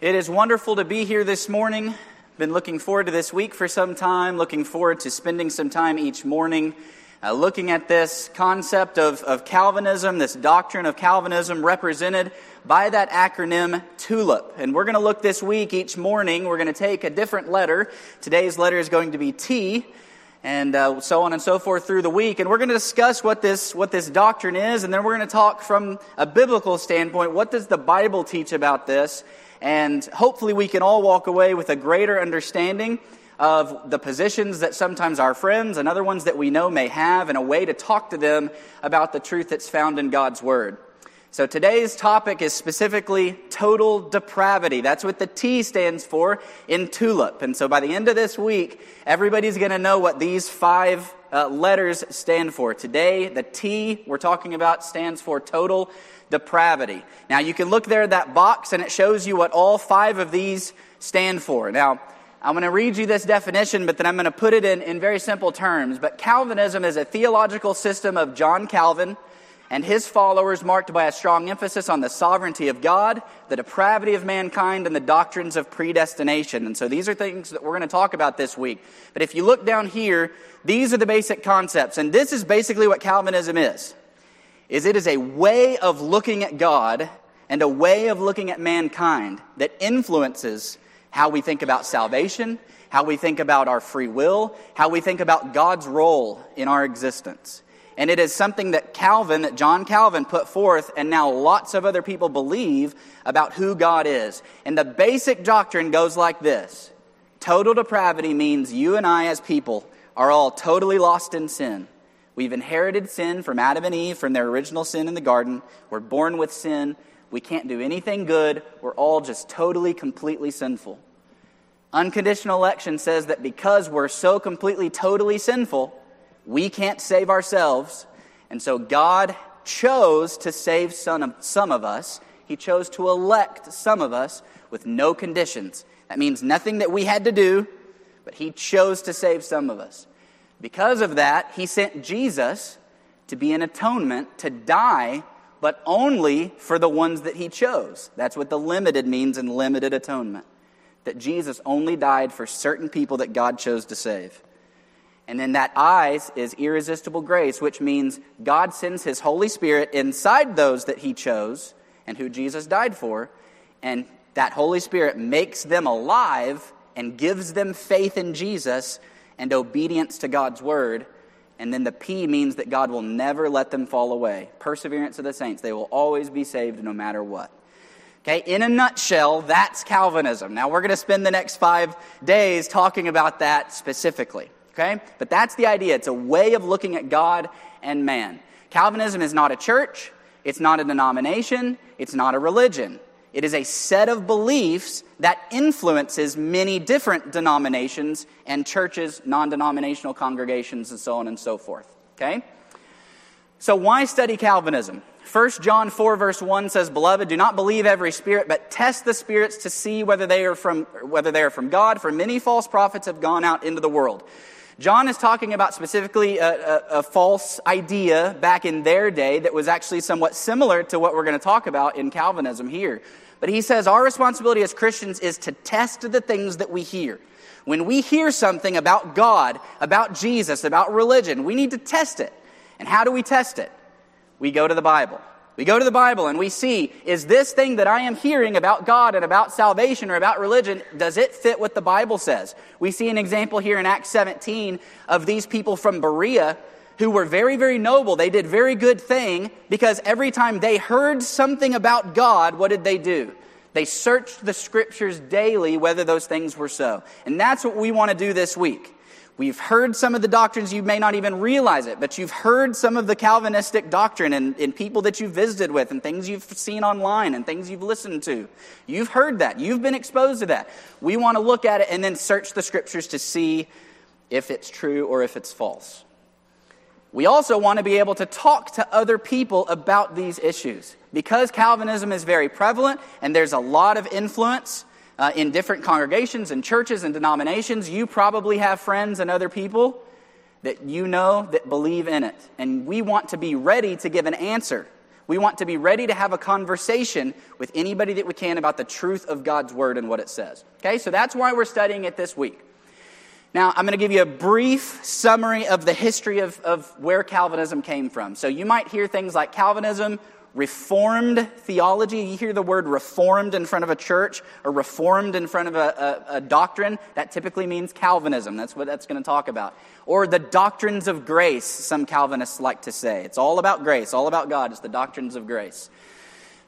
It is wonderful to be here this morning. Been looking forward to this week for some time, looking forward to spending some time each morning uh, looking at this concept of, of Calvinism, this doctrine of Calvinism represented by that acronym TULIP. And we're going to look this week, each morning, we're going to take a different letter. Today's letter is going to be T and uh, so on and so forth through the week. And we're going to discuss what this, what this doctrine is, and then we're going to talk from a biblical standpoint. What does the Bible teach about this? And hopefully we can all walk away with a greater understanding of the positions that sometimes our friends and other ones that we know may have and a way to talk to them about the truth that's found in God's Word. So today's topic is specifically total depravity. That's what the T stands for in TULIP. And so by the end of this week, everybody's going to know what these five uh, letters stand for. Today, the T we're talking about stands for total depravity. Now, you can look there at that box and it shows you what all five of these stand for. Now, I'm going to read you this definition, but then I'm going to put it in, in very simple terms. But Calvinism is a theological system of John Calvin and his followers marked by a strong emphasis on the sovereignty of God, the depravity of mankind, and the doctrines of predestination. And so these are things that we're going to talk about this week. But if you look down here, these are the basic concepts. And this is basically what Calvinism is. Is it is a way of looking at God and a way of looking at mankind that influences how we think about salvation, how we think about our free will, how we think about God's role in our existence. And it is something that Calvin, that John Calvin put forth, and now lots of other people believe about who God is. And the basic doctrine goes like this Total depravity means you and I, as people, are all totally lost in sin. We've inherited sin from Adam and Eve, from their original sin in the garden. We're born with sin. We can't do anything good. We're all just totally, completely sinful. Unconditional election says that because we're so completely, totally sinful, we can't save ourselves. And so God chose to save some of, some of us. He chose to elect some of us with no conditions. That means nothing that we had to do, but He chose to save some of us. Because of that, He sent Jesus to be an atonement, to die but only for the ones that he chose. That's what the limited means in limited atonement. That Jesus only died for certain people that God chose to save. And then that eyes is irresistible grace, which means God sends his Holy Spirit inside those that he chose and who Jesus died for. And that Holy Spirit makes them alive and gives them faith in Jesus and obedience to God's word and then the P means that God will never let them fall away. Perseverance of the saints. They will always be saved no matter what. Okay, in a nutshell, that's Calvinism. Now we're going to spend the next five days talking about that specifically. Okay? But that's the idea. It's a way of looking at God and man. Calvinism is not a church, it's not a denomination, it's not a religion. It is a set of beliefs that influences many different denominations and churches, non denominational congregations, and so on and so forth. Okay? So, why study Calvinism? 1 John 4, verse 1 says, Beloved, do not believe every spirit, but test the spirits to see whether they are from, whether they are from God, for many false prophets have gone out into the world. John is talking about specifically a, a, a, false idea back in their day that was actually somewhat similar to what we're going to talk about in Calvinism here. But he says our responsibility as Christians is to test the things that we hear. When we hear something about God, about Jesus, about religion, we need to test it. And how do we test it? We go to the Bible. We go to the Bible and we see, is this thing that I am hearing about God and about salvation or about religion, does it fit what the Bible says? We see an example here in Acts 17 of these people from Berea who were very, very noble. They did very good thing because every time they heard something about God, what did they do? They searched the scriptures daily whether those things were so. And that's what we want to do this week. We've heard some of the doctrines, you may not even realize it, but you've heard some of the Calvinistic doctrine in, in people that you've visited with and things you've seen online and things you've listened to. You've heard that. You've been exposed to that. We want to look at it and then search the scriptures to see if it's true or if it's false. We also want to be able to talk to other people about these issues. Because Calvinism is very prevalent and there's a lot of influence, uh, in different congregations and churches and denominations, you probably have friends and other people that you know that believe in it. And we want to be ready to give an answer. We want to be ready to have a conversation with anybody that we can about the truth of God's word and what it says. Okay, so that's why we're studying it this week. Now, I'm going to give you a brief summary of the history of, of where Calvinism came from. So you might hear things like Calvinism, Reformed theology. You hear the word reformed in front of a church or reformed in front of a, a, a doctrine. That typically means Calvinism. That's what that's going to talk about. Or the doctrines of grace, some Calvinists like to say. It's all about grace, all about God. It's the doctrines of grace.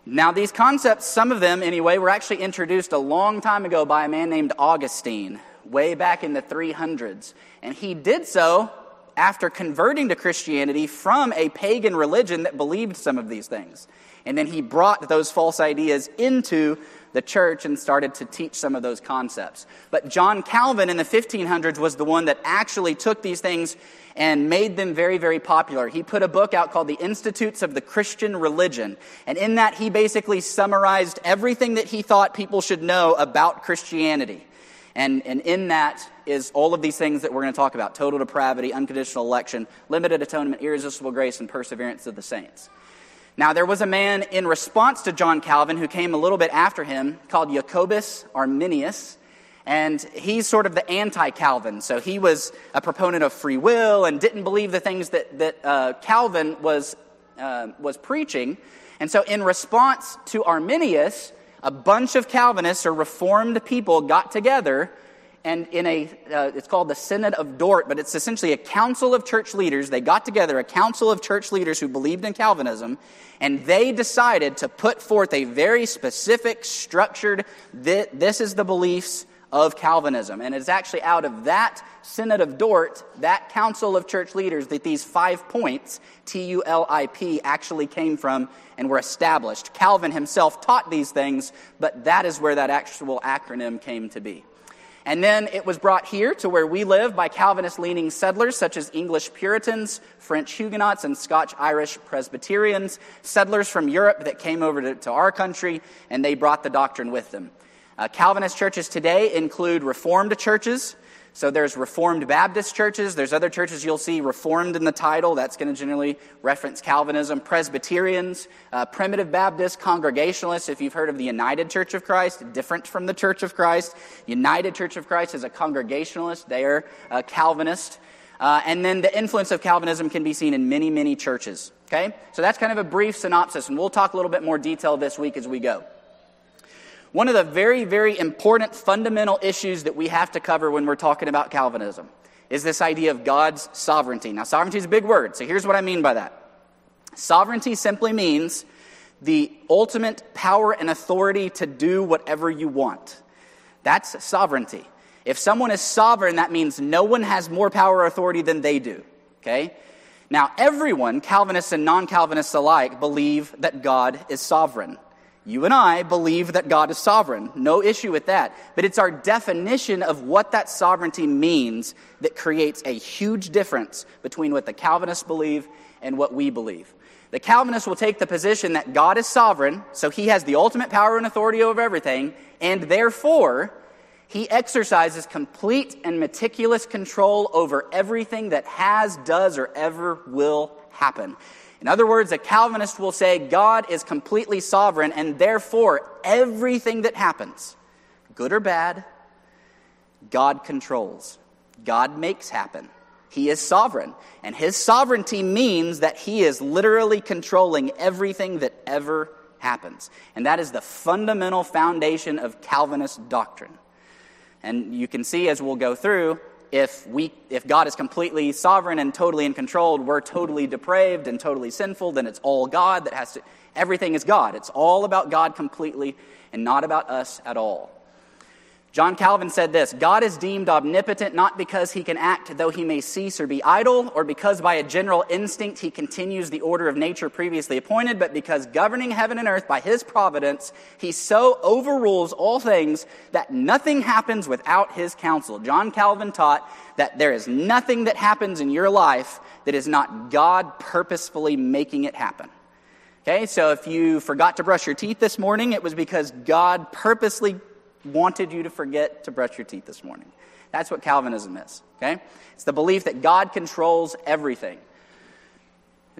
Now, these concepts, some of them anyway, were actually introduced a long time ago by a man named Augustine way back in the 300s. And he did so after converting to Christianity from a pagan religion that believed some of these things. And then he brought those false ideas into the church and started to teach some of those concepts. But John Calvin in the 1500s was the one that actually took these things and made them very, very popular. He put a book out called The Institutes of the Christian Religion. And in that, he basically summarized everything that he thought people should know about Christianity. And, and in that is all of these things that we're going to talk about total depravity, unconditional election, limited atonement, irresistible grace, and perseverance of the saints. Now, there was a man in response to John Calvin who came a little bit after him called Jacobus Arminius. And he's sort of the anti Calvin. So he was a proponent of free will and didn't believe the things that, that uh, Calvin was, uh, was preaching. And so, in response to Arminius, a bunch of Calvinists or Reformed people got together and in a, uh, it's called the Synod of Dort, but it's essentially a council of church leaders. They got together, a council of church leaders who believed in Calvinism, and they decided to put forth a very specific, structured, this is the beliefs of Calvinism. And it's actually out of that Synod of Dort, that council of church leaders, that these five points, T U L I P, actually came from and were established. Calvin himself taught these things, but that is where that actual acronym came to be. And then it was brought here to where we live by Calvinist leaning settlers such as English Puritans, French Huguenots, and Scotch Irish Presbyterians, settlers from Europe that came over to, to our country, and they brought the doctrine with them. Uh, Calvinist churches today include Reformed churches. So there's Reformed Baptist churches. There's other churches you'll see Reformed in the title. That's going to generally reference Calvinism. Presbyterians, uh, Primitive Baptists, Congregationalists. If you've heard of the United Church of Christ, different from the Church of Christ. United Church of Christ is a Congregationalist. They are Calvinist. Uh, and then the influence of Calvinism can be seen in many, many churches. Okay? So that's kind of a brief synopsis, and we'll talk a little bit more detail this week as we go. One of the very, very important fundamental issues that we have to cover when we're talking about Calvinism is this idea of God's sovereignty. Now, sovereignty is a big word, so here's what I mean by that. Sovereignty simply means the ultimate power and authority to do whatever you want. That's sovereignty. If someone is sovereign, that means no one has more power or authority than they do. Okay? Now, everyone, Calvinists and non Calvinists alike, believe that God is sovereign. You and I believe that God is sovereign. No issue with that. But it's our definition of what that sovereignty means that creates a huge difference between what the Calvinists believe and what we believe. The Calvinists will take the position that God is sovereign, so he has the ultimate power and authority over everything, and therefore, he exercises complete and meticulous control over everything that has, does, or ever will happen. In other words, a Calvinist will say God is completely sovereign, and therefore everything that happens, good or bad, God controls. God makes happen. He is sovereign. And his sovereignty means that he is literally controlling everything that ever happens. And that is the fundamental foundation of Calvinist doctrine. And you can see as we'll go through, if, we, if God is completely sovereign and totally in control, we're totally depraved and totally sinful, then it's all God that has to, everything is God. It's all about God completely and not about us at all. John Calvin said this God is deemed omnipotent not because he can act though he may cease or be idle, or because by a general instinct he continues the order of nature previously appointed, but because governing heaven and earth by his providence, he so overrules all things that nothing happens without his counsel. John Calvin taught that there is nothing that happens in your life that is not God purposefully making it happen. Okay, so if you forgot to brush your teeth this morning, it was because God purposely wanted you to forget to brush your teeth this morning. That's what Calvinism is, okay? It's the belief that God controls everything.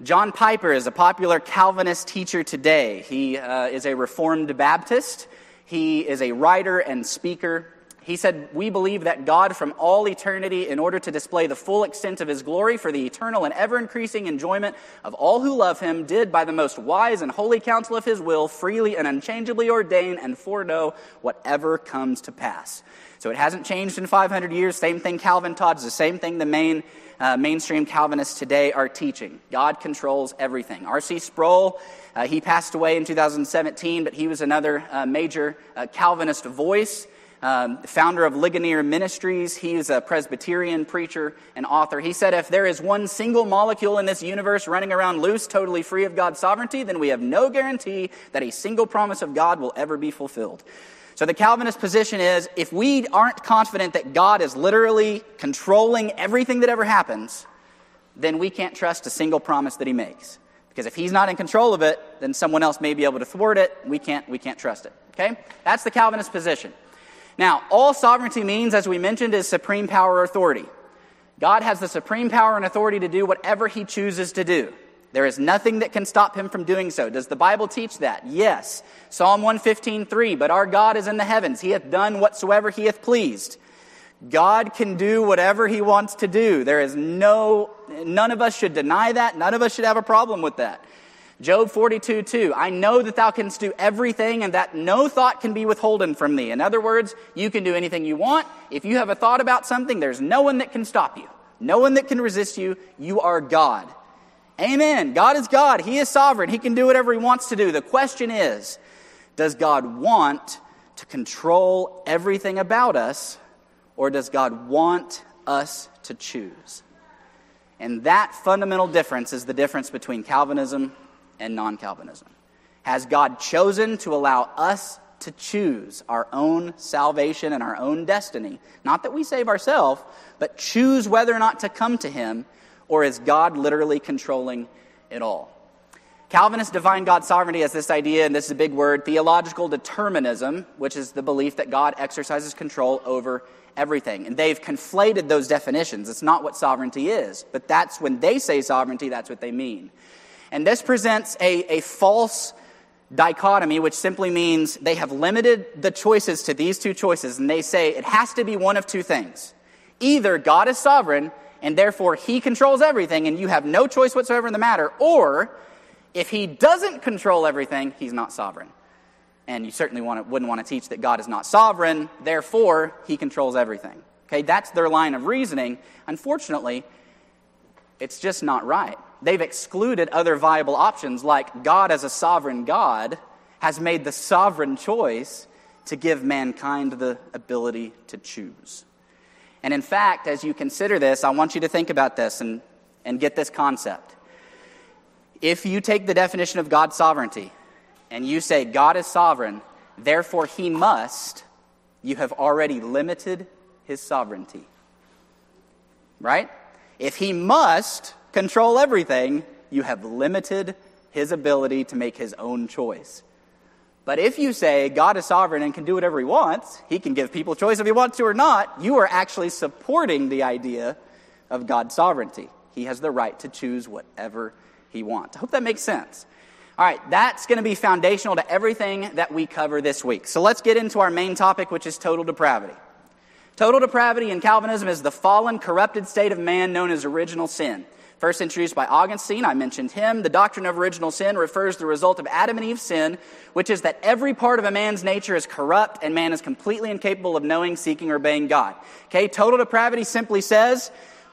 John Piper is a popular Calvinist teacher today. He uh, is a Reformed Baptist. He is a writer and speaker. He said, We believe that God from all eternity, in order to display the full extent of his glory for the eternal and ever increasing enjoyment of all who love him, did by the most wise and holy counsel of his will freely and unchangeably ordain and foreknow whatever comes to pass. So it hasn't changed in 500 years. Same thing Calvin taught. It's the same thing the main uh, mainstream Calvinists today are teaching. God controls everything. R.C. Sproul, uh, he passed away in 2017, but he was another uh, major uh, Calvinist voice. Um, founder of Ligonier Ministries. He is a Presbyterian preacher and author. He said, If there is one single molecule in this universe running around loose, totally free of God's sovereignty, then we have no guarantee that a single promise of God will ever be fulfilled. So the Calvinist position is if we aren't confident that God is literally controlling everything that ever happens, then we can't trust a single promise that he makes. Because if he's not in control of it, then someone else may be able to thwart it. We can't, we can't trust it. Okay? That's the Calvinist position. Now, all sovereignty means, as we mentioned, is supreme power or authority. God has the supreme power and authority to do whatever he chooses to do. There is nothing that can stop him from doing so. Does the Bible teach that? Yes. Psalm 115:3, but our God is in the heavens. He hath done whatsoever he hath pleased. God can do whatever he wants to do. There is no none of us should deny that. None of us should have a problem with that. Job 42, 2. I know that thou canst do everything and that no thought can be withholden from thee. In other words, you can do anything you want. If you have a thought about something, there's no one that can stop you. No one that can resist you. You are God. Amen. God is God. He is sovereign. He can do whatever He wants to do. The question is does God want to control everything about us, or does God want us to choose? And that fundamental difference is the difference between Calvinism and non Calvinism. Has God chosen to allow us to choose our own salvation and our own destiny? Not that we save ourselves, but choose whether or not to come to Him or is God literally controlling it all? Calvinists define God's sovereignty as this idea, and this is a big word, theological determinism, which is the belief that God exercises control over everything. And they've conflated those definitions. It's not what sovereignty is, but that's when they say sovereignty, that's what they mean. And this presents a, a false dichotomy, which simply means they have limited the choices to these two choices, and they say it has to be one of two things. Either God is sovereign and therefore he controls everything and you have no choice whatsoever in the matter, or if he doesn't control everything, he's not sovereign. And you certainly want to, wouldn't want to teach that God is not sovereign, therefore he controls everything. Okay, that's their line of reasoning. Unfortunately, it's just not right. They've excluded other viable options, like God as a sovereign God has made the sovereign choice to give mankind the ability to choose. And in fact, as you consider this, I want you to think about this and, and get this concept. If you take the definition of God's sovereignty and you say God is sovereign, therefore he must, you have already limited his sovereignty. Right? If he must control everything, you have limited his ability to make his own choice. But if you say God is sovereign and can do whatever he wants, he can give people choice if he wants to or not, you are actually supporting the idea of God's sovereignty. He has the right to choose whatever he wants. I hope that makes sense. All right, that's going to be foundational to everything that we cover this week. So let's get into our main topic, which is total depravity. Total depravity in Calvinism is the fallen, corrupted state of man known as original sin. First introduced by Augustine, I mentioned him. The doctrine of original sin refers to the result of Adam and Eve's sin, which is that every part of a man's nature is corrupt and man is completely incapable of knowing, seeking, or obeying God. Okay, total depravity simply says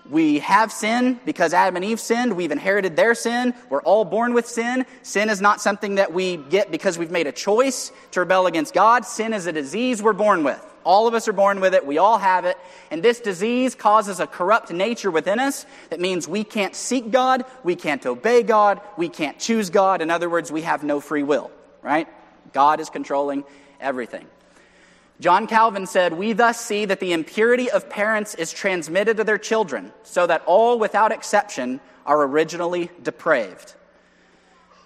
we have sin because Adam and Eve sinned. We've inherited their sin. We're all born with sin. Sin is not something that we get because we've made a choice to rebel against God. Sin is a disease we're born with. All of us are born with it. We all have it. And this disease causes a corrupt nature within us that means we can't seek God, we can't obey God, we can't choose God. In other words, we have no free will, right? God is controlling everything. John Calvin said, We thus see that the impurity of parents is transmitted to their children, so that all without exception are originally depraved.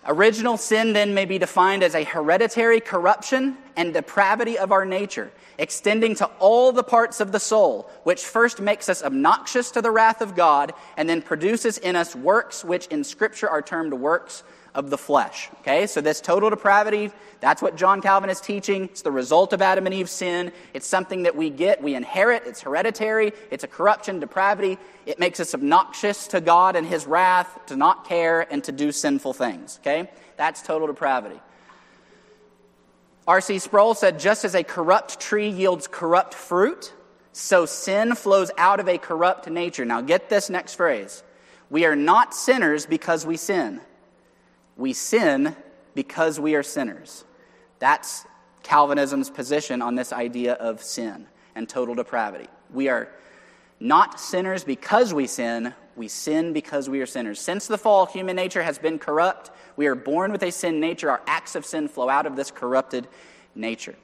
Original sin then may be defined as a hereditary corruption and depravity of our nature, extending to all the parts of the soul, which first makes us obnoxious to the wrath of God and then produces in us works which in Scripture are termed works of the flesh. Okay, so this total depravity, that's what John Calvin is teaching. It's the result of Adam and Eve's sin. It's something that we get, we inherit. It's hereditary. It's a corruption, depravity. It makes us obnoxious to God and His wrath, to not care, and to do sinful things. Okay, that's total depravity. R.C. Sproul said, just as a corrupt tree yields corrupt fruit, so sin flows out of a corrupt nature. Now get this next phrase. We are not sinners because we sin. We sin because we are sinners. That's Calvinism's position on this idea of sin and total depravity. We are not sinners because we sin, we sin because we are sinners. Since the fall, human nature has been corrupt. We are born with a sin nature. Our acts of sin flow out of this corrupted nature.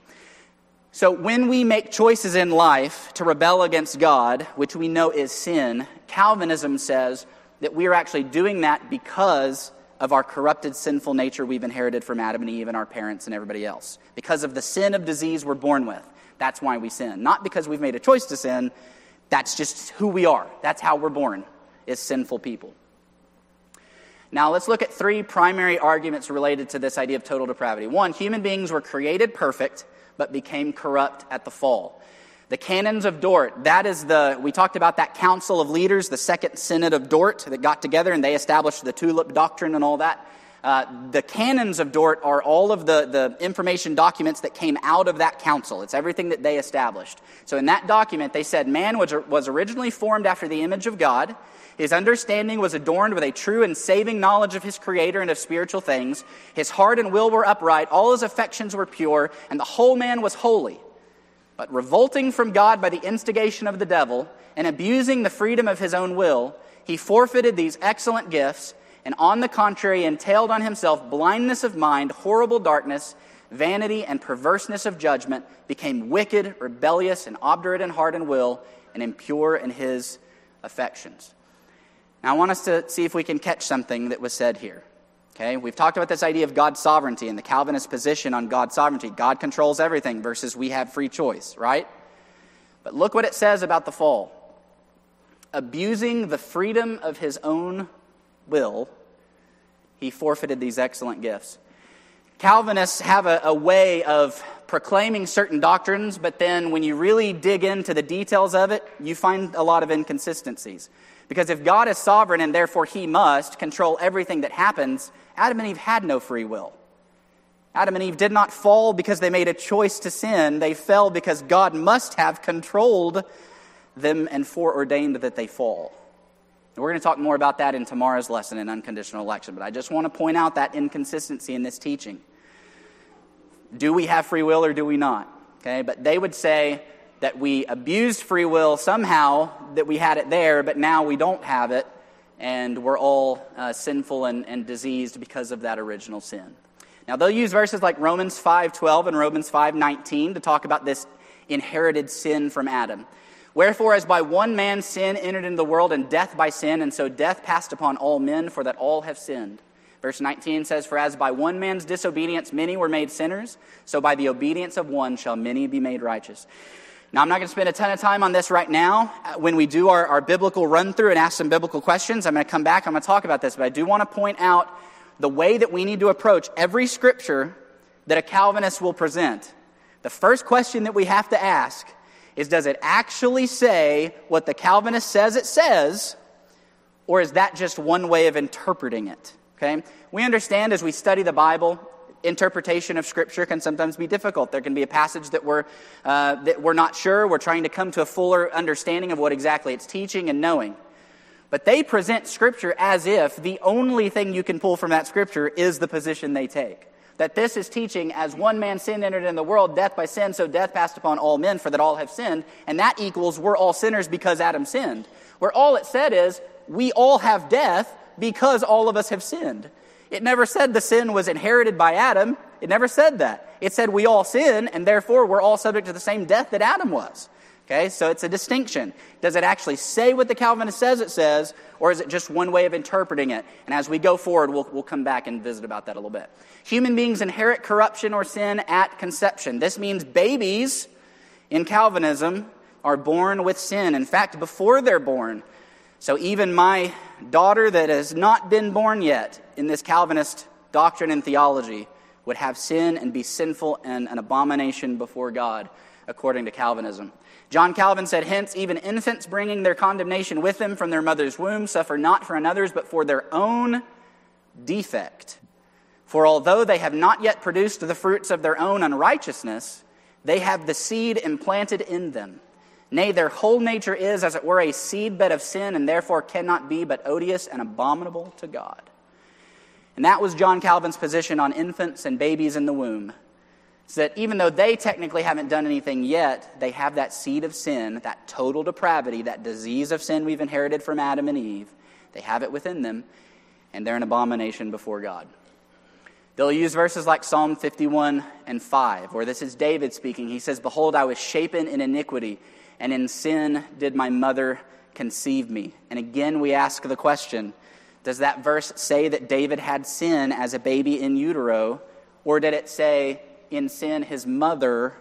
So, when we make choices in life to rebel against God, which we know is sin, Calvinism says that we are actually doing that because of our corrupted, sinful nature we've inherited from Adam and Eve and our parents and everybody else. Because of the sin of disease we're born with. That's why we sin. Not because we've made a choice to sin, that's just who we are. That's how we're born, is sinful people. Now, let's look at three primary arguments related to this idea of total depravity. One, human beings were created perfect, but became corrupt at the fall. The canons of Dort, that is the, we talked about that council of leaders, the second synod of Dort that got together and they established the tulip doctrine and all that. Uh, the canons of Dort are all of the, the information documents that came out of that council. It's everything that they established. So in that document, they said man was, was originally formed after the image of God. His understanding was adorned with a true and saving knowledge of his Creator and of spiritual things. His heart and will were upright. All his affections were pure, and the whole man was holy. But revolting from God by the instigation of the devil and abusing the freedom of his own will, he forfeited these excellent gifts and, on the contrary, entailed on himself blindness of mind, horrible darkness, vanity, and perverseness of judgment, became wicked, rebellious, and obdurate in heart and will, and impure in his affections. Now, I want us to see if we can catch something that was said here. Okay, we've talked about this idea of God's sovereignty and the Calvinist position on God's sovereignty. God controls everything versus we have free choice, right? But look what it says about the fall. Abusing the freedom of his own will, he forfeited these excellent gifts. Calvinists have a, a, way of proclaiming certain doctrines, but then when you really dig into the details of it, you find a lot of inconsistencies. Because if God is sovereign and therefore he must control everything that happens, Adam and Eve had no free will. Adam and Eve did not fall because they made a choice to sin. They fell because God must have controlled them and foreordained that they fall. And we're going to talk more about that in tomorrow's lesson in unconditional election, but I just want to point out that inconsistency in this teaching. Do we have free will or do we not? Okay, but they would say that we abused free will somehow, that we had it there, but now we don't have it, and we're all uh, sinful and, and diseased because of that original sin. Now, they'll use verses like Romans 5.12 and Romans 5.19 to talk about this inherited sin from Adam. Wherefore, as by one man sin entered into the world, and death by sin, and so death passed upon all men, for that all have sinned. Verse 19 says, For as by one man's disobedience many were made sinners, so by the obedience of one shall many be made righteous. Now, I'm not going to spend a ton of time on this right now. Uh, when we do our, our biblical run through and ask some biblical questions, I'm going to come back. I'm going to talk about this, but I do want to point out the way that we need to approach every scripture that a Calvinist will present. The first question that we have to ask is Does it actually say what the Calvinist says it says, or is that just one way of interpreting it? Okay? We understand as we study the Bible, interpretation of Scripture can sometimes be difficult. There can be a passage that we're, uh, that we're not sure. We're trying to come to a fuller understanding of what exactly it's teaching and knowing. But they present Scripture as if the only thing you can pull from that Scripture is the position they take. That this is teaching as one man sin entered in the world, death by sin, so death passed upon all men, for that all have sinned. And that equals we're all sinners because Adam sinned. Where all it said is we all have death because all of us have sinned. It never said the sin was inherited by Adam. It never said that. It said we all sin, and therefore we're all subject to the same death that Adam was. Okay, so it's a distinction. Does it actually say what the Calvinist says it says, or is it just one way of interpreting it? And as we go forward, we'll, we'll come back and visit about that a little bit. Human beings inherit corruption or sin at conception. This means babies in Calvinism are born with sin. In fact, before they're born. So even my daughter that has not been born yet in this Calvinist doctrine and theology would have sin and be sinful and an abomination before God, according to Calvinism. John Calvin said, Hence, even infants bringing their condemnation with them from their mother's womb suffer not for another's, but for their own defect. For although they have not yet produced the fruits of their own unrighteousness, they have the seed implanted in them. Nay, their whole nature is, as it were, a seedbed of sin, and therefore cannot be but odious and abominable to God. And that was John Calvin's position on infants and babies in the womb. It's that even though they technically haven't done anything yet, they have that seed of sin, that total depravity, that disease of sin we've inherited from Adam and Eve. They have it within them, and they're an abomination before God. They'll use verses like Psalm 51 and 5, where this is David speaking. He says, Behold, I was shapen in iniquity, and in sin did my mother conceive me. And again, we ask the question Does that verse say that David had sin as a baby in utero, or did it say, in sin his mother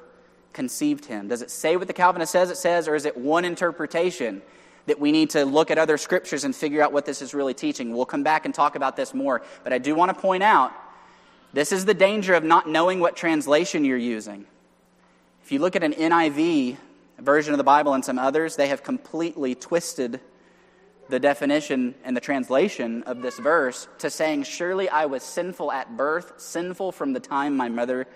conceived him? Does it say what the Calvinist says it says, or is it one interpretation? that we need to look at other scriptures and figure out what this is really teaching. We'll come back and talk about this more. But I do want to point out this is the danger of not knowing what translation you're using. If you look at an NIV version of the Bible and some others, they have completely twisted the definition and the translation of this verse to saying, Surely I was sinful at birth, sinful from the time my mother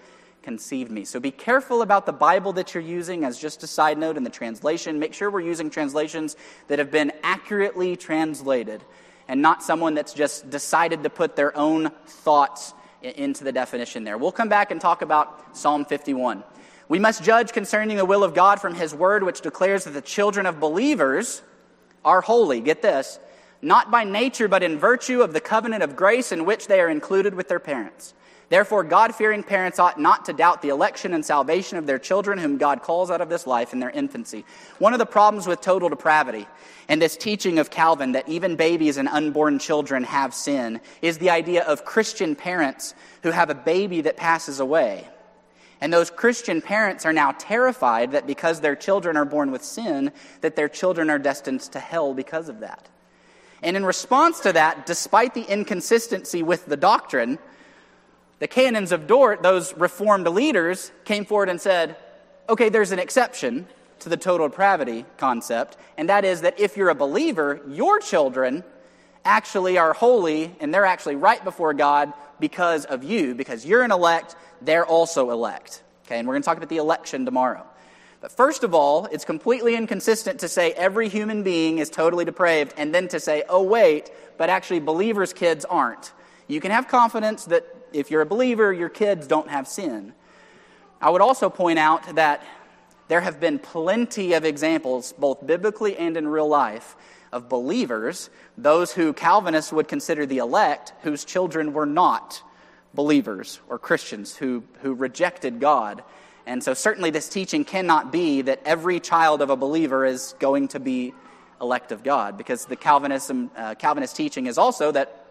conceived me. So be careful about the Bible that you're using as just a side note in the translation. Make sure we're using translations that have been accurately translated and not someone that's just decided to put their own thoughts into the definition there. We'll come back and talk about Psalm 51. We must judge concerning the will of God from His word, which declares that the children of believers are holy. Get this. Not by nature, but in virtue of the covenant of grace in which they are included with their parents. Therefore, God fearing parents ought not to doubt the election and salvation of their children, whom God calls out of this life in their infancy. One of the problems with total depravity and this teaching of Calvin that even babies and unborn children have sin is the idea of Christian parents who have a baby that passes away. And those Christian parents are now terrified that because their children are born with sin, that their children are destined to hell because of that. And in response to that, despite the inconsistency with the doctrine, the canons of Dort, those reformed leaders, came forward and said, okay, there's an exception to the total depravity concept, and that is that if you're a believer, your children actually are holy and they're actually right before God because of you, because you're an elect, they're also elect. Okay, and we're going to talk about the election tomorrow. But first of all, it's completely inconsistent to say every human being is totally depraved and then to say, oh, wait, but actually believers' kids aren't. You can have confidence that if you're a believer, your kids don't have sin. I would also point out that there have been plenty of examples, both biblically and in real life, of believers, those who Calvinists would consider the elect, whose children were not believers or Christians who, who rejected God. And so, certainly, this teaching cannot be that every child of a believer is going to be elect of God, because the Calvinism, uh, Calvinist teaching is also that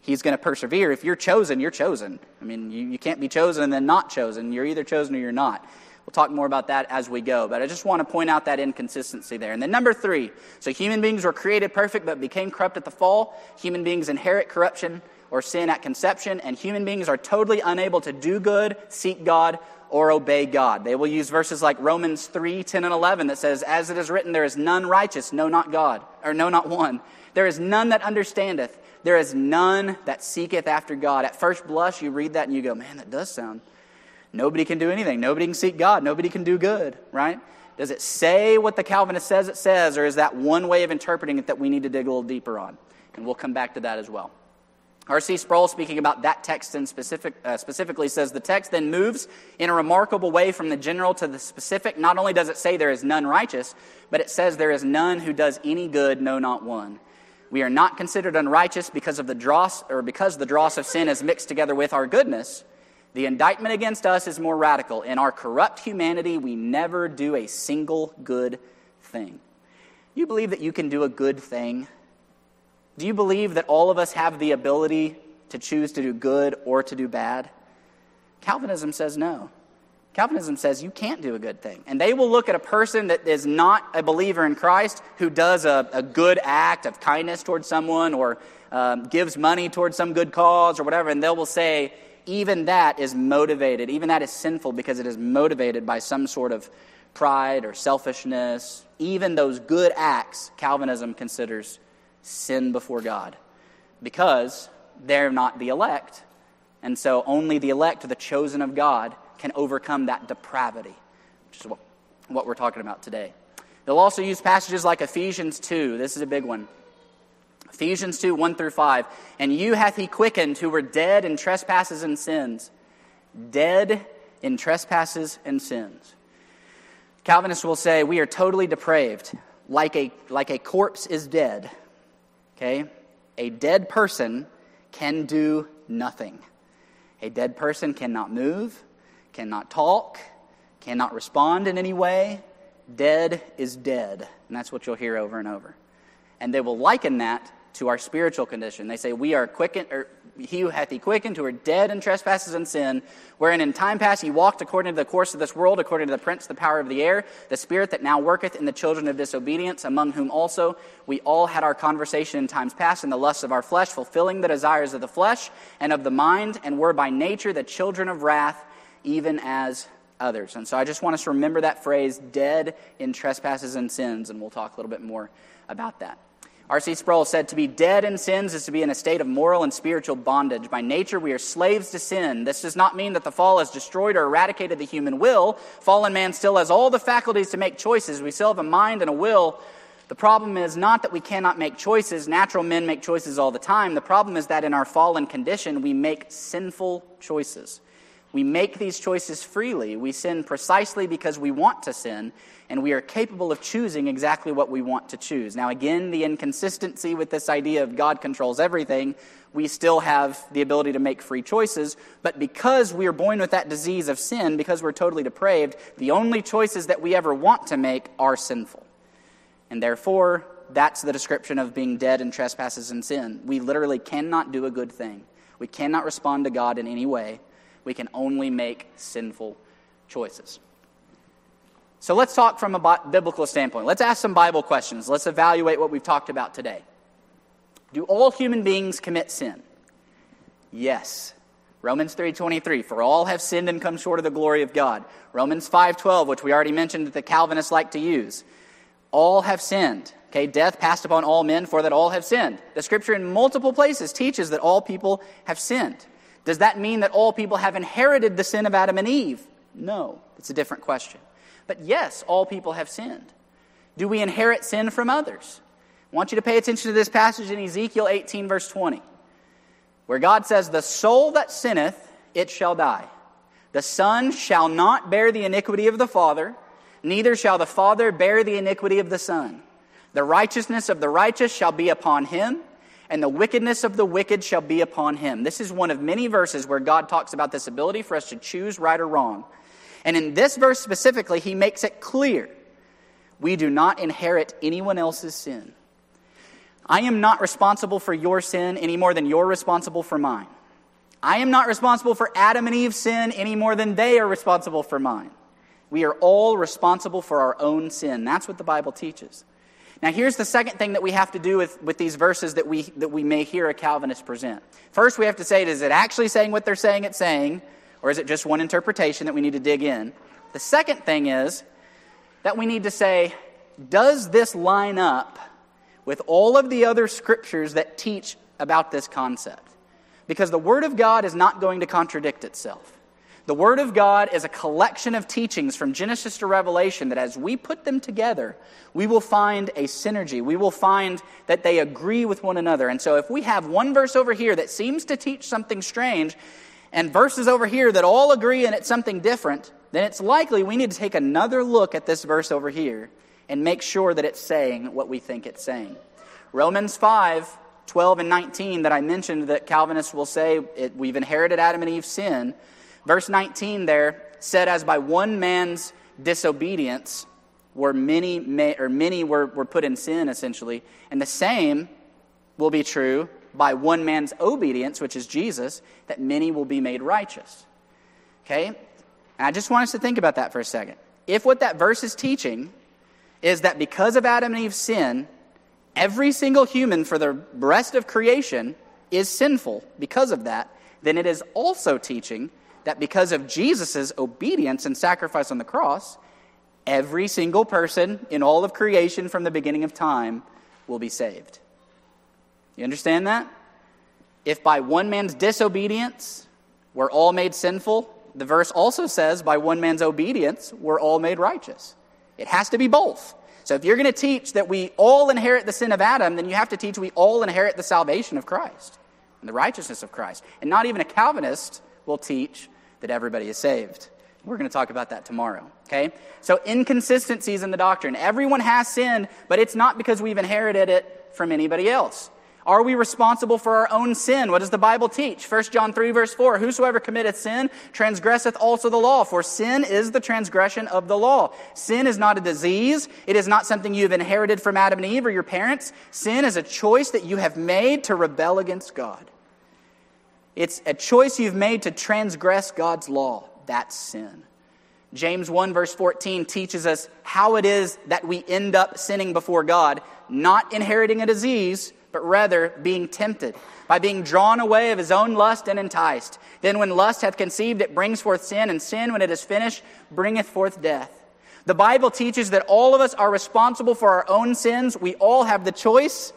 he's going to persevere. If you're chosen, you're chosen. I mean, you, you can't be chosen and then not chosen. You're either chosen or you're not. We'll talk more about that as we go, but I just want to point out that inconsistency there. And then number three so human beings were created perfect but became corrupt at the fall. Human beings inherit corruption or sin at conception, and human beings are totally unable to do good, seek God, or obey God. They will use verses like Romans 3 10 and 11 that says, As it is written, there is none righteous, no, not God, or no, not one. There is none that understandeth. There is none that seeketh after God. At first blush, you read that and you go, man, that does sound. Nobody can do anything. Nobody can seek God. Nobody can do good, right? Does it say what the Calvinist says it says, or is that one way of interpreting it that we need to dig a little deeper on? And we'll come back to that as well. R.C. Sproul, speaking about that text in specific, uh, specifically, says the text then moves in a remarkable way from the general to the specific. Not only does it say there is none righteous, but it says there is none who does any good, no, not one. We are not considered unrighteous because of the dross, or because the dross of sin is mixed together with our goodness. The indictment against us is more radical. In our corrupt humanity, we never do a single good thing. You believe that you can do a good thing? Do you believe that all of us have the ability to choose to do good or to do bad? Calvinism says no. Calvinism says you can't do a good thing. And they will look at a person that is not a believer in Christ who does a, a good act of kindness towards someone or um, gives money towards some good cause or whatever, and they will say, even that is motivated, even that is sinful because it is motivated by some sort of pride or selfishness. Even those good acts, Calvinism considers sin before God because they're not the elect. And so only the elect, the chosen of God, can overcome that depravity, which is what, what we're talking about today. They'll also use passages like Ephesians 2. This is a big one. Ephesians 2 1 through 5. And you hath he quickened who were dead in trespasses and sins. Dead in trespasses and sins. Calvinists will say we are totally depraved, like a, like a corpse is dead. Okay? A dead person can do nothing. A dead person cannot move, cannot talk, cannot respond in any way. Dead is dead. And that's what you'll hear over and over. And they will liken that to our spiritual condition. They say, We are quickened, or he who hath he quickened, who are dead in trespasses and sin, wherein in time past he walked according to the course of this world, according to the prince, the power of the air, the spirit that now worketh in the children of disobedience, among whom also we all had our conversation in times past in the lusts of our flesh, fulfilling the desires of the flesh and of the mind, and were by nature the children of wrath, even as others. And so I just want us to remember that phrase, dead in trespasses and sins, and we'll talk a little bit more about that. R.C. Sproul said, To be dead in sins is to be in a state of moral and spiritual bondage. By nature, we are slaves to sin. This does not mean that the fall has destroyed or eradicated the human will. Fallen man still has all the faculties to make choices. We still have a mind and a will. The problem is not that we cannot make choices. Natural men make choices all the time. The problem is that in our fallen condition, we make sinful choices. We make these choices freely. We sin precisely because we want to sin, and we are capable of choosing exactly what we want to choose. Now, again, the inconsistency with this idea of God controls everything, we still have the ability to make free choices, but because we are born with that disease of sin, because we're totally depraved, the only choices that we ever want to make are sinful. And therefore, that's the description of being dead in trespasses and sin. We literally cannot do a good thing. We cannot respond to God in any way we can only make sinful choices. So let's talk from a biblical standpoint. Let's ask some Bible questions. Let's evaluate what we've talked about today. Do all human beings commit sin? Yes. Romans 3:23 for all have sinned and come short of the glory of God. Romans 5:12 which we already mentioned that the Calvinists like to use. All have sinned. Okay, death passed upon all men for that all have sinned. The scripture in multiple places teaches that all people have sinned. Does that mean that all people have inherited the sin of Adam and Eve? No, it's a different question. But yes, all people have sinned. Do we inherit sin from others? I want you to pay attention to this passage in Ezekiel 18, verse 20, where God says, The soul that sinneth, it shall die. The son shall not bear the iniquity of the father, neither shall the father bear the iniquity of the son. The righteousness of the righteous shall be upon him, and the wickedness of the wicked shall be upon him. This is one of many verses where God talks about this ability for us to choose right or wrong. And in this verse specifically, he makes it clear we do not inherit anyone else's sin. I am not responsible for your sin any more than you're responsible for mine. I am not responsible for Adam and Eve's sin any more than they are responsible for mine. We are all responsible for our own sin. That's what the Bible teaches. Now, here's the second thing that we have to do with, with these verses that we, that we may hear a Calvinist present. First, we have to say, is it actually saying what they're saying it's saying, or is it just one interpretation that we need to dig in? The second thing is that we need to say, does this line up with all of the other scriptures that teach about this concept? Because the Word of God is not going to contradict itself. The Word of God is a collection of teachings from Genesis to Revelation that as we put them together, we will find a synergy. We will find that they agree with one another. And so if we have one verse over here that seems to teach something strange, and verses over here that all agree and it's something different, then it's likely we need to take another look at this verse over here and make sure that it's saying what we think it's saying. Romans 5 12 and 19 that I mentioned that Calvinists will say it, we've inherited Adam and Eve's sin Verse 19 there said, As by one man's disobedience were many, or many were, were put in sin, essentially. And the same will be true by one man's obedience, which is Jesus, that many will be made righteous. Okay? And I just want us to think about that for a second. If what that verse is teaching is that because of Adam and Eve's sin, every single human for the rest of creation is sinful because of that, then it is also teaching that because of Jesus' obedience and sacrifice on the cross, every single person in all of creation from the beginning of time will be saved. You understand that? If by one man's disobedience we're all made sinful, the verse also says by one man's obedience we're all made righteous. It has to be both. So if you're going to teach that we all inherit the sin of Adam, then you have to teach we all inherit the salvation of Christ and the righteousness of Christ. And not even a Calvinist will teach that everybody is saved. We're going to talk about that tomorrow. Okay? So, inconsistencies in the doctrine. Everyone has sinned, but it's not because we've inherited it from anybody else. Are we responsible for our own sin? What does the Bible teach? 1 John 3, verse 4 Whosoever committeth sin transgresseth also the law, for sin is the transgression of the law. Sin is not a disease, it is not something you have inherited from Adam and Eve or your parents. Sin is a choice that you have made to rebel against God. It's a choice you've made to transgress God's law. That's sin. James 1, verse 14 teaches us how it is that we end up sinning before God, not inheriting a disease, but rather being tempted, by being drawn away of his own lust and enticed. Then, when lust hath conceived, it brings forth sin, and sin, when it is finished, bringeth forth death. The Bible teaches that all of us are responsible for our own sins. We all have the choice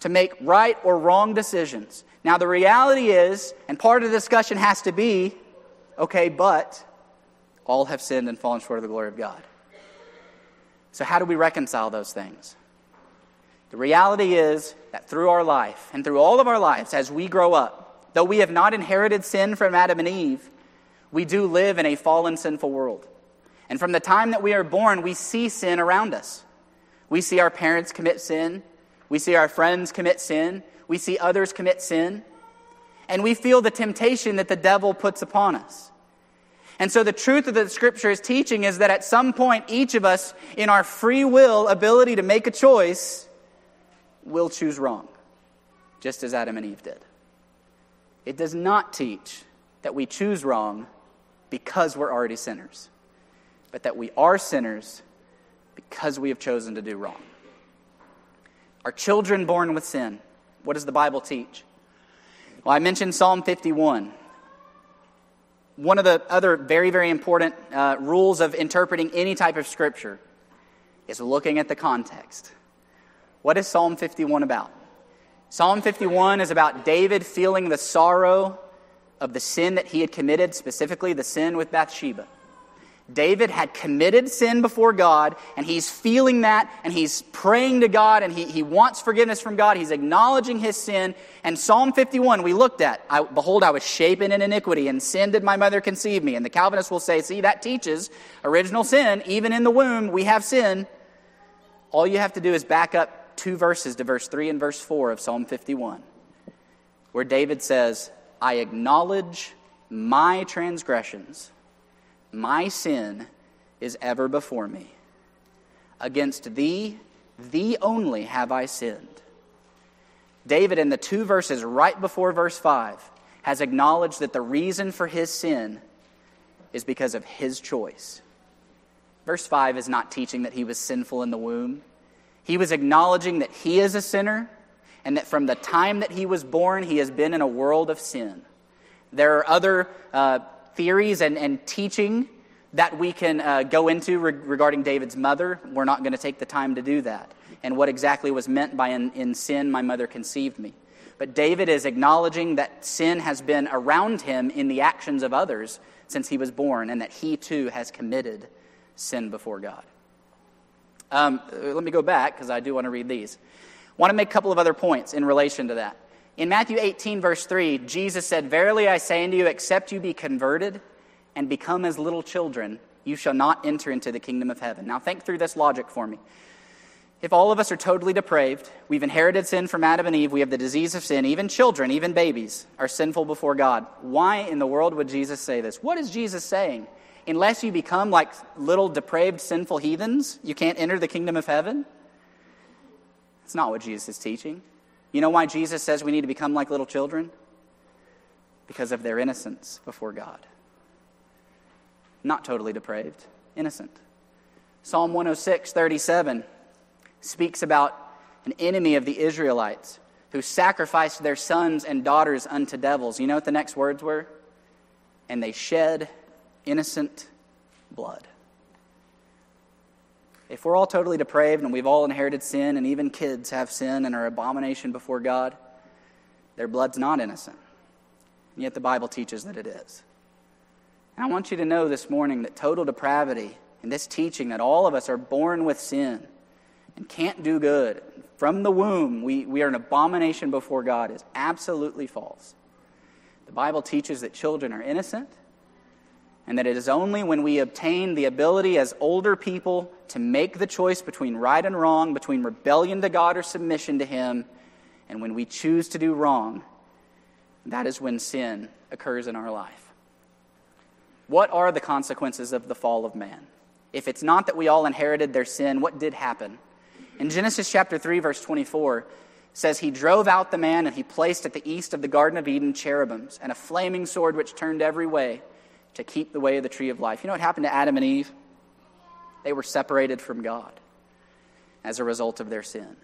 to make right or wrong decisions. Now, the reality is, and part of the discussion has to be okay, but all have sinned and fallen short of the glory of God. So, how do we reconcile those things? The reality is that through our life and through all of our lives as we grow up, though we have not inherited sin from Adam and Eve, we do live in a fallen, sinful world. And from the time that we are born, we see sin around us. We see our parents commit sin. We see our friends commit sin. We see others commit sin. And we feel the temptation that the devil puts upon us. And so the truth of the scripture is teaching is that at some point, each of us, in our free will ability to make a choice, will choose wrong, just as Adam and Eve did. It does not teach that we choose wrong because we're already sinners, but that we are sinners because we have chosen to do wrong. Are children born with sin? What does the Bible teach? Well, I mentioned Psalm 51. One of the other very, very important uh, rules of interpreting any type of scripture is looking at the context. What is Psalm 51 about? Psalm 51 is about David feeling the sorrow of the sin that he had committed, specifically the sin with Bathsheba. David had committed sin before God, and he's feeling that, and he's praying to God, and he, he wants forgiveness from God. He's acknowledging his sin. And Psalm 51, we looked at, I, Behold, I was shapen in iniquity, and sin did my mother conceive me. And the Calvinists will say, See, that teaches original sin. Even in the womb, we have sin. All you have to do is back up two verses to verse 3 and verse 4 of Psalm 51, where David says, I acknowledge my transgressions my sin is ever before me. Against thee, thee only have I sinned. David, in the two verses right before verse 5, has acknowledged that the reason for his sin is because of his choice. Verse 5 is not teaching that he was sinful in the womb. He was acknowledging that he is a sinner and that from the time that he was born, he has been in a world of sin. There are other uh, theories and, and teaching that we can uh, go into re- regarding David's mother. We're not going to take the time to do that. And what exactly was meant by in, in sin, my mother conceived me. But David is acknowledging that sin has been around him in the actions of others since he was born, and that he too has committed sin before God. Um, let me go back because I do want to read these. Want to make a couple of other points in relation to that. In Matthew 18, verse 3, Jesus said, Verily I say unto you, except you be converted and become as little children, you shall not enter into the kingdom of heaven. Now, think through this logic for me. If all of us are totally depraved, we've inherited sin from Adam and Eve, we have the disease of sin, even children, even babies are sinful before God. Why in the world would Jesus say this? What is Jesus saying? Unless you become like little depraved, sinful heathens, you can't enter the kingdom of heaven? It's not what Jesus is teaching. You know why Jesus says we need to become like little children? Because of their innocence before God. Not totally depraved, innocent. Psalm 106, 37 speaks about an enemy of the Israelites who sacrificed their sons and daughters unto devils. You know what the next words were? And they shed innocent blood. If we're all totally depraved and we've all inherited sin, and even kids have sin and are an abomination before God, their blood's not innocent. And yet the Bible teaches that it is. And I want you to know this morning that total depravity and this teaching that all of us are born with sin and can't do good. From the womb, we, we are an abomination before God is absolutely false. The Bible teaches that children are innocent and that it is only when we obtain the ability as older people to make the choice between right and wrong, between rebellion to God or submission to Him, and when we choose to do wrong, that is when sin occurs in our life. What are the consequences of the fall of man? If it's not that we all inherited their sin, what did happen? In Genesis chapter 3, verse 24, says, He drove out the man, and he placed at the east of the Garden of Eden cherubims, and a flaming sword which turned every way to keep the way of the tree of life. You know what happened to Adam and Eve? They were separated from God as a result of their sin.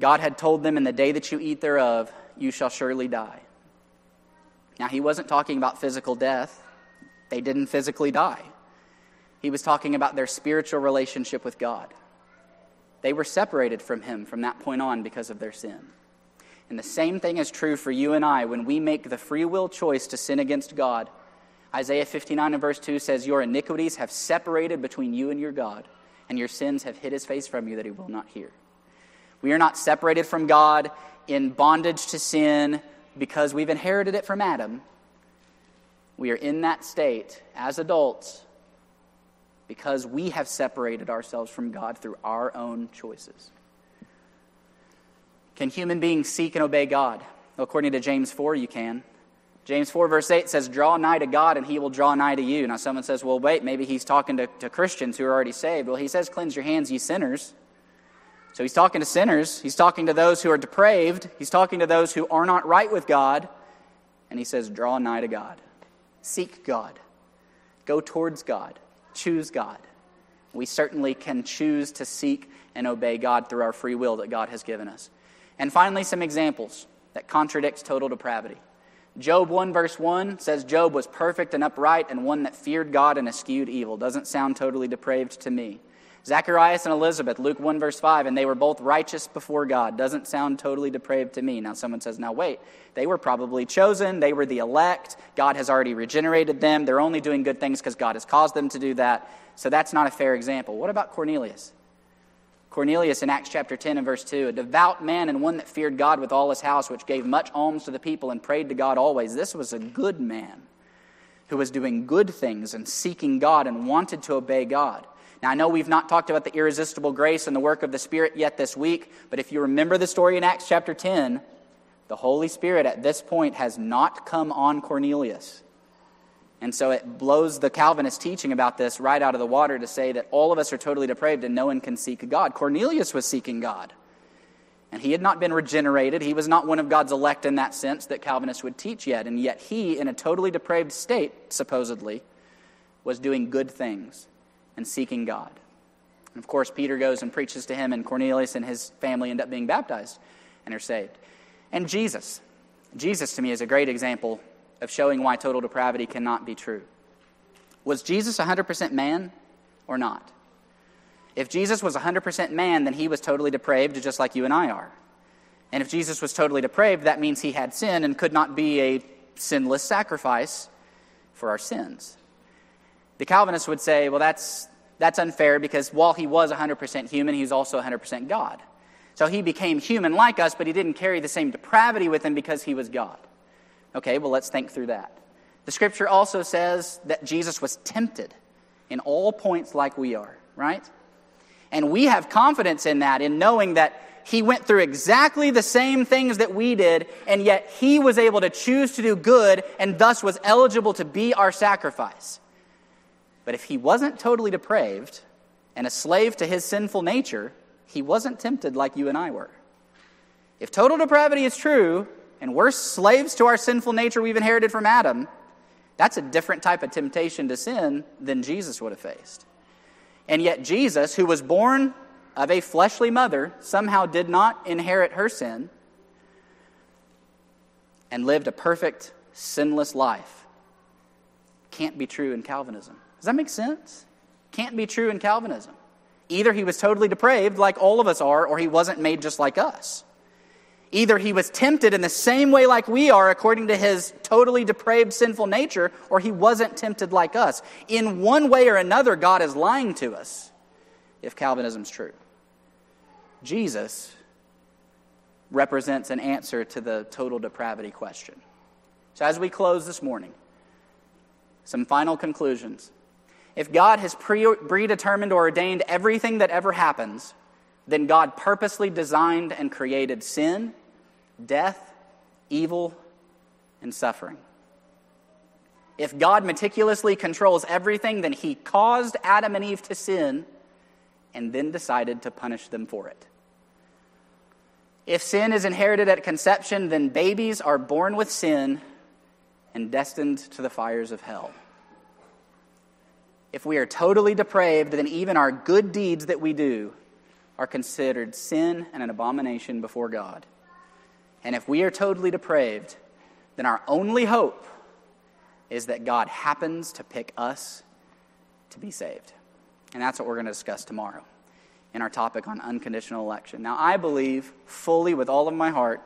God had told them, In the day that you eat thereof, you shall surely die. Now, he wasn't talking about physical death, they didn't physically die. He was talking about their spiritual relationship with God. They were separated from Him from that point on because of their sin. And the same thing is true for you and I when we make the free will choice to sin against God. Isaiah 59 and verse 2 says, Your iniquities have separated between you and your God, and your sins have hid his face from you that he will not hear. We are not separated from God in bondage to sin because we've inherited it from Adam. We are in that state as adults because we have separated ourselves from God through our own choices. Can human beings seek and obey God? Well, according to James 4, you can. James 4, verse 8 says, Draw nigh to God, and he will draw nigh to you. Now, someone says, Well, wait, maybe he's talking to, to Christians who are already saved. Well, he says, Cleanse your hands, ye sinners. So he's talking to sinners. He's talking to those who are depraved. He's talking to those who are not right with God. And he says, Draw nigh to God. Seek God. Go towards God choose God. We certainly can choose to seek and obey God through our free will that God has given us. And finally, some examples that contradicts total depravity. Job 1, verse 1 says Job was perfect and upright and one that feared God and eschewed evil. Doesn't sound totally depraved to me. Zacharias and Elizabeth, Luke 1, verse 5, and they were both righteous before God. Doesn't sound totally depraved to me. Now, someone says, now wait, they were probably chosen. They were the elect. God has already regenerated them. They're only doing good things because God has caused them to do that. So that's not a fair example. What about Cornelius? Cornelius in Acts chapter 10 and verse 2, a devout man and one that feared God with all his house, which gave much alms to the people and prayed to God always. This was a good man who was doing good things and seeking God and wanted to obey God. Now, I know we've not talked about the irresistible grace and the work of the Spirit yet this week, but if you remember the story in Acts chapter 10, the Holy Spirit at this point has not come on Cornelius. And so it blows the Calvinist teaching about this right out of the water to say that all of us are totally depraved and no one can seek God. Cornelius was seeking God. And he had not been regenerated. He was not one of God's elect in that sense that Calvinists would teach yet. And yet he, in a totally depraved state, supposedly, was doing good things and seeking God. And of course, Peter goes and preaches to him, and Cornelius and his family end up being baptized and are saved. And Jesus. Jesus, to me, is a great example of showing why total depravity cannot be true. Was Jesus 100% man or not? If Jesus was 100% man, then he was totally depraved, just like you and I are. And if Jesus was totally depraved, that means he had sin and could not be a sinless sacrifice for our sins. The Calvinists would say, well, that's, that's unfair because while he was 100% human, he was also 100% God. So he became human like us, but he didn't carry the same depravity with him because he was God. Okay, well, let's think through that. The scripture also says that Jesus was tempted in all points like we are, right? And we have confidence in that, in knowing that he went through exactly the same things that we did, and yet he was able to choose to do good and thus was eligible to be our sacrifice. But if he wasn't totally depraved and a slave to his sinful nature, he wasn't tempted like you and I were. If total depravity is true, and we're slaves to our sinful nature we've inherited from Adam, that's a different type of temptation to sin than Jesus would have faced. And yet, Jesus, who was born of a fleshly mother, somehow did not inherit her sin and lived a perfect, sinless life. Can't be true in Calvinism. Does that make sense? Can't be true in Calvinism. Either he was totally depraved, like all of us are, or he wasn't made just like us. Either he was tempted in the same way like we are, according to his totally depraved, sinful nature, or he wasn't tempted like us. In one way or another, God is lying to us if Calvinism's true. Jesus represents an answer to the total depravity question. So, as we close this morning, some final conclusions. If God has pre- predetermined or ordained everything that ever happens, then God purposely designed and created sin death, evil, and suffering. If God meticulously controls everything, then he caused Adam and Eve to sin and then decided to punish them for it. If sin is inherited at conception, then babies are born with sin and destined to the fires of hell. If we are totally depraved, then even our good deeds that we do are considered sin and an abomination before God. And if we are totally depraved, then our only hope is that God happens to pick us to be saved. And that's what we're going to discuss tomorrow in our topic on unconditional election. Now, I believe fully with all of my heart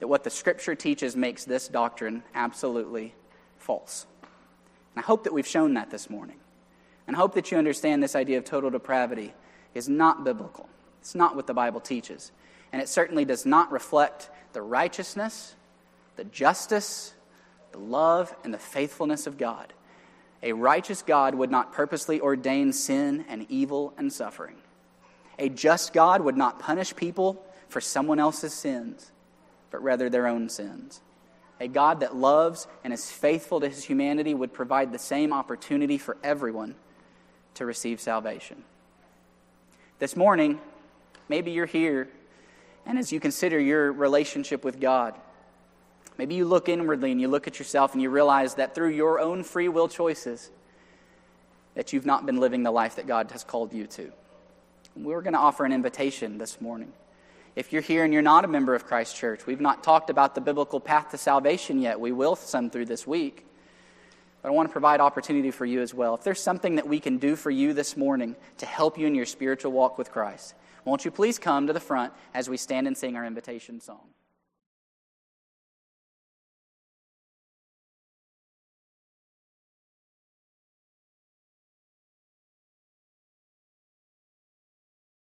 that what the scripture teaches makes this doctrine absolutely false. And I hope that we've shown that this morning. And I hope that you understand this idea of total depravity is not biblical. It's not what the Bible teaches. And it certainly does not reflect the righteousness, the justice, the love, and the faithfulness of God. A righteous God would not purposely ordain sin and evil and suffering. A just God would not punish people for someone else's sins, but rather their own sins. A God that loves and is faithful to his humanity would provide the same opportunity for everyone to receive salvation. This morning, maybe you're here and as you consider your relationship with God, maybe you look inwardly and you look at yourself and you realize that through your own free will choices, that you've not been living the life that God has called you to. We're going to offer an invitation this morning. If you're here and you're not a member of Christ Church, we've not talked about the biblical path to salvation yet. We will some through this week. But I want to provide opportunity for you as well. If there's something that we can do for you this morning to help you in your spiritual walk with Christ, won't you please come to the front as we stand and sing our invitation song?